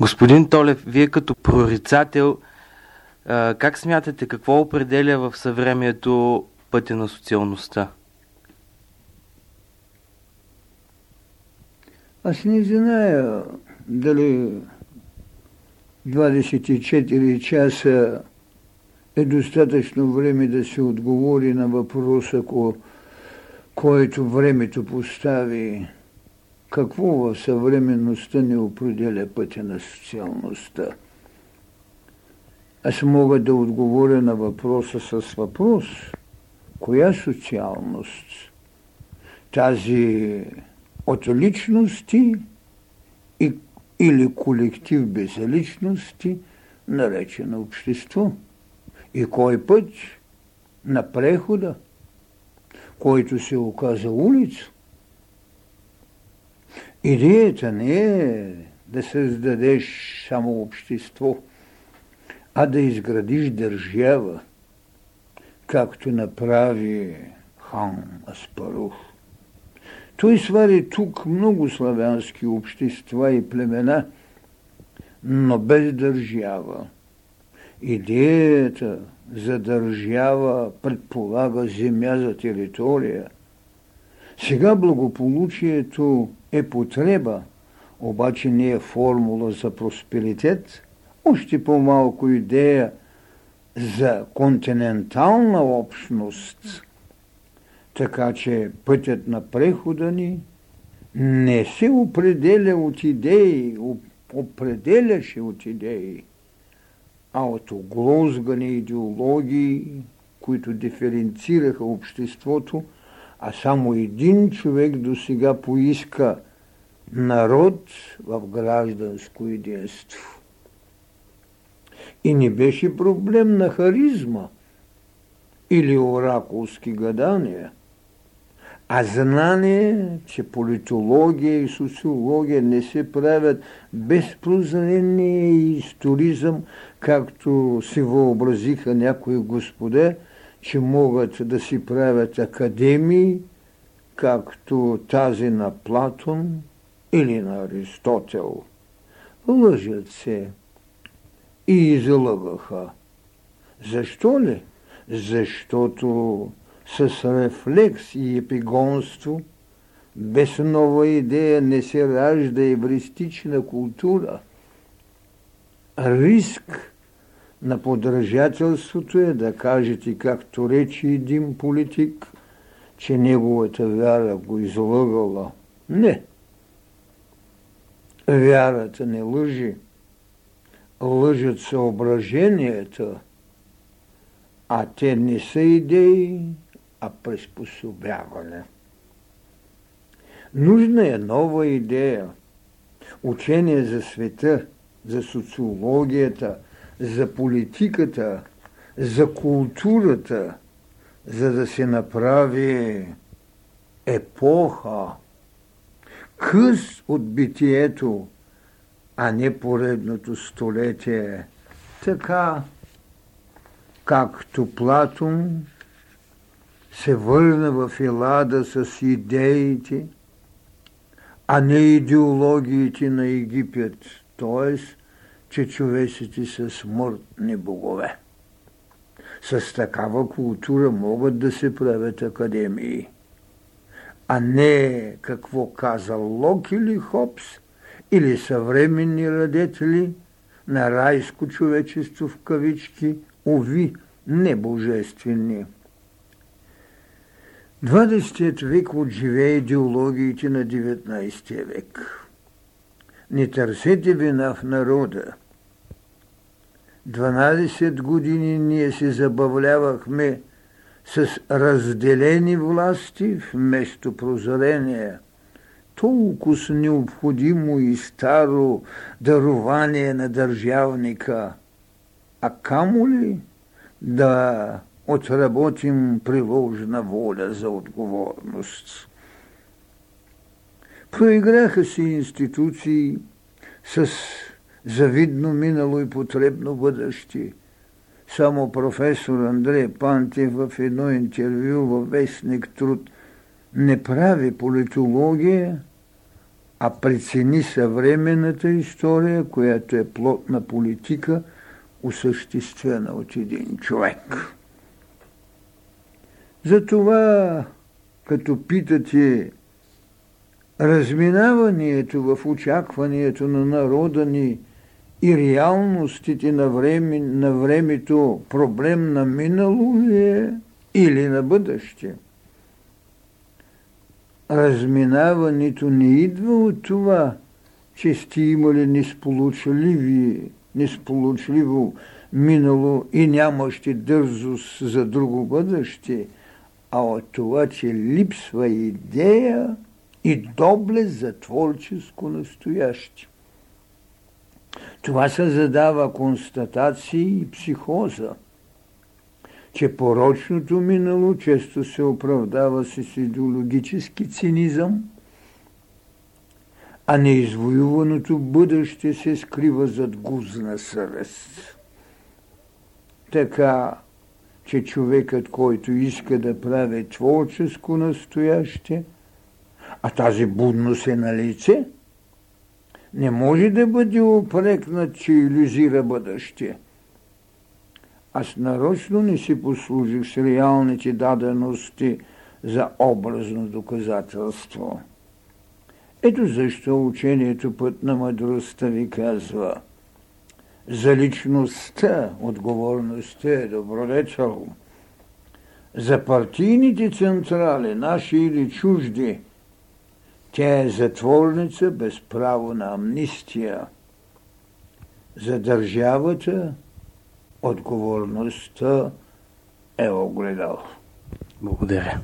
Господин Толев, вие като прорицател, как смятате, какво определя в съвремието пътя на социалността? Аз не зная дали 24 часа е достатъчно време да се отговори на въпроса, който времето постави. Какво в съвременността не определя пътя на социалността? Аз мога да отговоря на въпроса с въпрос. Коя социалност? Тази от личности и, или колектив без личности, наречено общество. И кой път на прехода, който се оказа улица. Идеята не е да създадеш само общество, а да изградиш държава, както направи хан Аспарух. Той свари тук много славянски общества и племена, но без държава. Идеята за държава предполага земя за територия. Сега благополучието е потреба, обаче не е формула за просперитет, още по-малко идея за континентална общност. Така че пътят на прехода ни не се определя от идеи, определяше от идеи, а от оглозгани идеологии, които диференцираха обществото, а само един човек до сега поиска народ в гражданско единство. И не беше проблем на харизма или оракулски гадания, а знание, че политология и социология не се правят без прозрение и историзъм, както си въобразиха някои господа, че могат да си правят академии, както тази на Платон или на Аристотел. Лъжат се и излъгаха. Защо ли? Защото с рефлекс и епигонство без нова идея не се ражда евристична култура. Риск на подражателството е да кажете, както речи един политик, че неговата вяра го излъгала. Не. Вярата не лъжи. Лъжат съображенията, а те не са идеи, а приспособяване. Нужна е нова идея. Учение за света, за социологията – за политиката, за културата, за да се направи епоха, къс от битието, а не поредното столетие. Така, както Платон се върна в Елада с идеите, а не идеологиите на Египет, т.е че човеците са смъртни богове. С такава култура могат да се правят академии, а не какво казал Лок или Хопс или съвременни радетели на райско човечество в кавички, уви, не божествени. 20 век отживее идеологиите на 19 век. Не търсете вина в народа – 12 години ние се забавлявахме с разделени власти вместо прозрение. Толкова с необходимо и старо дарование на държавника, а камо ли да отработим приложна воля за отговорност. Проиграха се институции с завидно минало и потребно бъдеще. Само професор Андрей Пантев в едно интервю във вестник Труд не прави политология, а прецени съвременната история, която е плод на политика, осъществена от един човек. Затова, като питате разминаването в очакването на народа ни и реалностите на, време, на времето проблем на минало е или на бъдеще. Разминаването не идва от това, че сте имали несполучливи, несполучливо минало и нямащи дързост за друго бъдеще, а от това, че липсва идея и доблест за творческо настояще. Това се задава констатации и психоза, че порочното минало често се оправдава с идеологически цинизъм, а неизвоюваното бъдеще се скрива зад гузна съвест. Така, че човекът, който иска да прави творческо настояще, а тази будност е на лице, не може да бъде опрекнат, че иллюзира бъдеще. Аз нарочно не си послужих с реалните дадености за образно доказателство. Ето защо учението път на мъдростта ви казва за личността отговорността е добродетел. За партийните централи, наши или чужди – тя е затворница без право на амнистия. За държавата отговорността е огледал. Благодаря.